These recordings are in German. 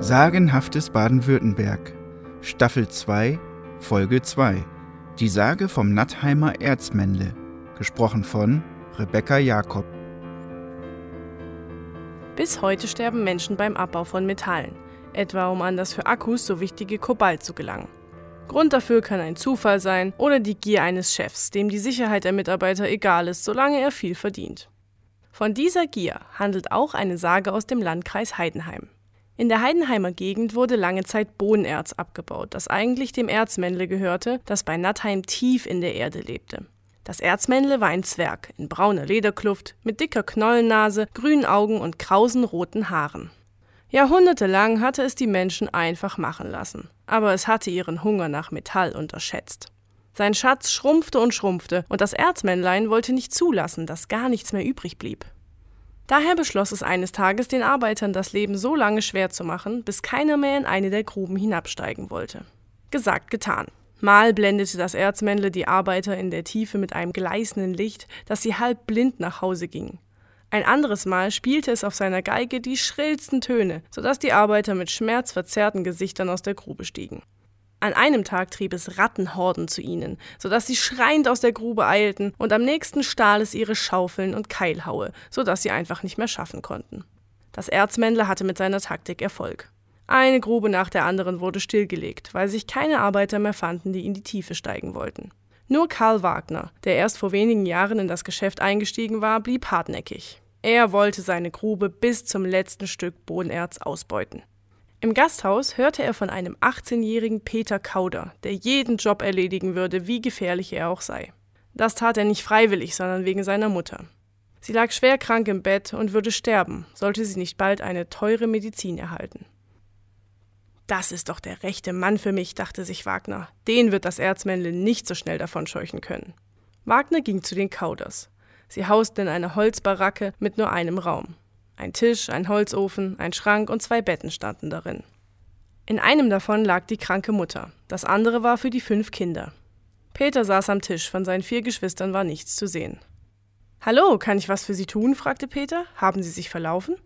Sagenhaftes Baden-Württemberg Staffel 2 Folge 2 Die Sage vom Nattheimer Erzmännle gesprochen von Rebecca Jakob Bis heute sterben Menschen beim Abbau von Metallen, etwa um an das für Akkus so wichtige Kobalt zu gelangen. Grund dafür kann ein Zufall sein oder die Gier eines Chefs, dem die Sicherheit der Mitarbeiter egal ist, solange er viel verdient. Von dieser Gier handelt auch eine Sage aus dem Landkreis Heidenheim. In der Heidenheimer Gegend wurde lange Zeit Bohnenerz abgebaut, das eigentlich dem Erzmännle gehörte, das bei Nattheim tief in der Erde lebte. Das Erzmännle war ein Zwerg in brauner Lederkluft, mit dicker Knollennase, grünen Augen und krausen roten Haaren. Jahrhundertelang hatte es die Menschen einfach machen lassen, aber es hatte ihren Hunger nach Metall unterschätzt. Sein Schatz schrumpfte und schrumpfte, und das Erzmännlein wollte nicht zulassen, dass gar nichts mehr übrig blieb. Daher beschloss es eines Tages, den Arbeitern das Leben so lange schwer zu machen, bis keiner mehr in eine der Gruben hinabsteigen wollte. Gesagt, getan. Mal blendete das Erzmännle die Arbeiter in der Tiefe mit einem gleißenden Licht, dass sie halb blind nach Hause gingen. Ein anderes Mal spielte es auf seiner Geige die schrillsten Töne, sodass die Arbeiter mit schmerzverzerrten Gesichtern aus der Grube stiegen. An einem Tag trieb es Rattenhorden zu ihnen, so dass sie schreiend aus der Grube eilten, und am nächsten stahl es ihre Schaufeln und Keilhaue, so dass sie einfach nicht mehr schaffen konnten. Das Erzmännle hatte mit seiner Taktik Erfolg. Eine Grube nach der anderen wurde stillgelegt, weil sich keine Arbeiter mehr fanden, die in die Tiefe steigen wollten. Nur Karl Wagner, der erst vor wenigen Jahren in das Geschäft eingestiegen war, blieb hartnäckig. Er wollte seine Grube bis zum letzten Stück Bodenerz ausbeuten. Im Gasthaus hörte er von einem 18-jährigen Peter Kauder, der jeden Job erledigen würde, wie gefährlich er auch sei. Das tat er nicht freiwillig, sondern wegen seiner Mutter. Sie lag schwer krank im Bett und würde sterben, sollte sie nicht bald eine teure Medizin erhalten. Das ist doch der rechte Mann für mich, dachte sich Wagner. Den wird das Erzmännle nicht so schnell davon scheuchen können. Wagner ging zu den Kauders. Sie hausten in einer Holzbaracke mit nur einem Raum. Ein Tisch, ein Holzofen, ein Schrank und zwei Betten standen darin. In einem davon lag die kranke Mutter, das andere war für die fünf Kinder. Peter saß am Tisch, von seinen vier Geschwistern war nichts zu sehen. Hallo, kann ich was für Sie tun? fragte Peter. Haben Sie sich verlaufen?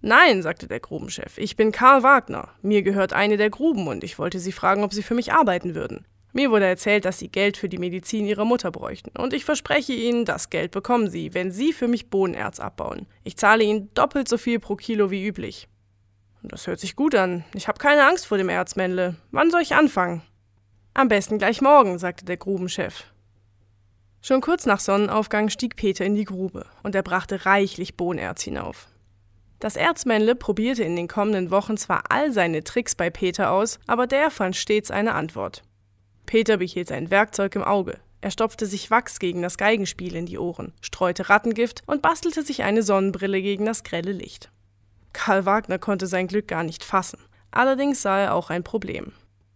Nein, sagte der Grubenchef, ich bin Karl Wagner. Mir gehört eine der Gruben und ich wollte Sie fragen, ob Sie für mich arbeiten würden. Mir wurde erzählt, dass Sie Geld für die Medizin Ihrer Mutter bräuchten. Und ich verspreche Ihnen, das Geld bekommen Sie, wenn Sie für mich Bohnenerz abbauen. Ich zahle Ihnen doppelt so viel pro Kilo wie üblich. Das hört sich gut an. Ich habe keine Angst vor dem Erzmännle. Wann soll ich anfangen? Am besten gleich morgen, sagte der Grubenchef. Schon kurz nach Sonnenaufgang stieg Peter in die Grube und er brachte reichlich Bohnerz hinauf. Das Erzmännle probierte in den kommenden Wochen zwar all seine Tricks bei Peter aus, aber der fand stets eine Antwort. Peter behielt sein Werkzeug im Auge. Er stopfte sich Wachs gegen das Geigenspiel in die Ohren, streute Rattengift und bastelte sich eine Sonnenbrille gegen das grelle Licht. Karl Wagner konnte sein Glück gar nicht fassen. Allerdings sah er auch ein Problem.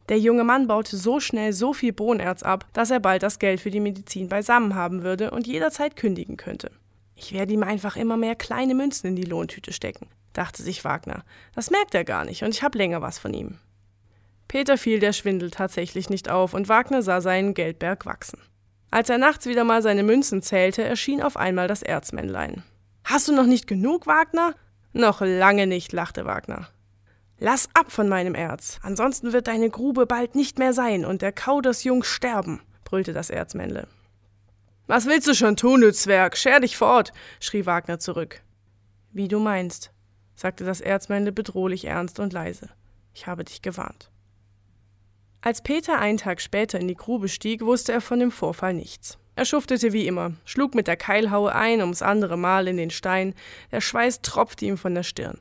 Der junge Mann baute so schnell so viel Bohnerz ab, dass er bald das Geld für die Medizin beisammen haben würde und jederzeit kündigen könnte. Ich werde ihm einfach immer mehr kleine Münzen in die Lohntüte stecken, dachte sich Wagner. Das merkt er gar nicht und ich habe länger was von ihm. Peter fiel der Schwindel tatsächlich nicht auf und Wagner sah seinen Geldberg wachsen. Als er nachts wieder mal seine Münzen zählte, erschien auf einmal das Erzmännlein. Hast du noch nicht genug, Wagner? Noch lange nicht, lachte Wagner. Lass ab von meinem Erz, ansonsten wird deine Grube bald nicht mehr sein und der Kaudersjung sterben, brüllte das Erzmännle. Was willst du schon tun, du Zwerg? Scher dich fort, schrie Wagner zurück. Wie du meinst, sagte das Erzmännle bedrohlich ernst und leise. Ich habe dich gewarnt. Als Peter einen Tag später in die Grube stieg, wusste er von dem Vorfall nichts. Er schuftete wie immer, schlug mit der Keilhaue ein ums andere Mal in den Stein, der Schweiß tropfte ihm von der Stirn.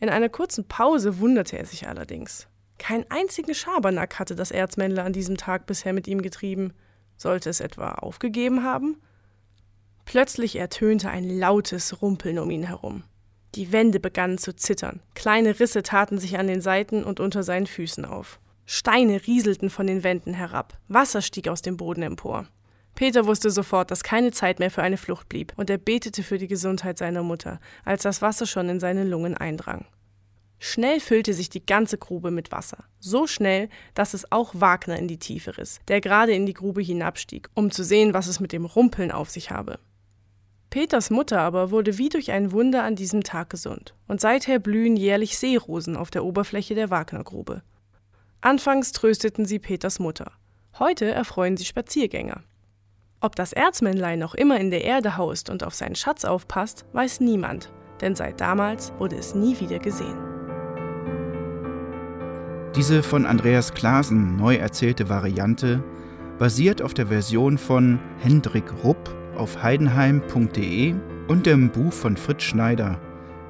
In einer kurzen Pause wunderte er sich allerdings. Keinen einzigen Schabernack hatte das Erzmännle an diesem Tag bisher mit ihm getrieben. Sollte es etwa aufgegeben haben? Plötzlich ertönte ein lautes Rumpeln um ihn herum. Die Wände begannen zu zittern, kleine Risse taten sich an den Seiten und unter seinen Füßen auf. Steine rieselten von den Wänden herab, Wasser stieg aus dem Boden empor. Peter wusste sofort, dass keine Zeit mehr für eine Flucht blieb, und er betete für die Gesundheit seiner Mutter, als das Wasser schon in seine Lungen eindrang. Schnell füllte sich die ganze Grube mit Wasser, so schnell, dass es auch Wagner in die Tiefe riss, der gerade in die Grube hinabstieg, um zu sehen, was es mit dem Rumpeln auf sich habe. Peters Mutter aber wurde wie durch ein Wunder an diesem Tag gesund und seither blühen jährlich Seerosen auf der Oberfläche der Wagnergrube. Anfangs trösteten sie Peters Mutter. Heute erfreuen sie Spaziergänger. Ob das Erzmännlein noch immer in der Erde haust und auf seinen Schatz aufpasst, weiß niemand, denn seit damals wurde es nie wieder gesehen. Diese von Andreas Klaasen neu erzählte Variante basiert auf der Version von Hendrik Rupp auf heidenheim.de und dem Buch von Fritz Schneider,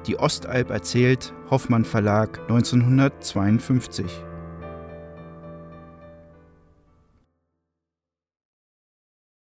Die Ostalb erzählt, Hoffmann Verlag 1952.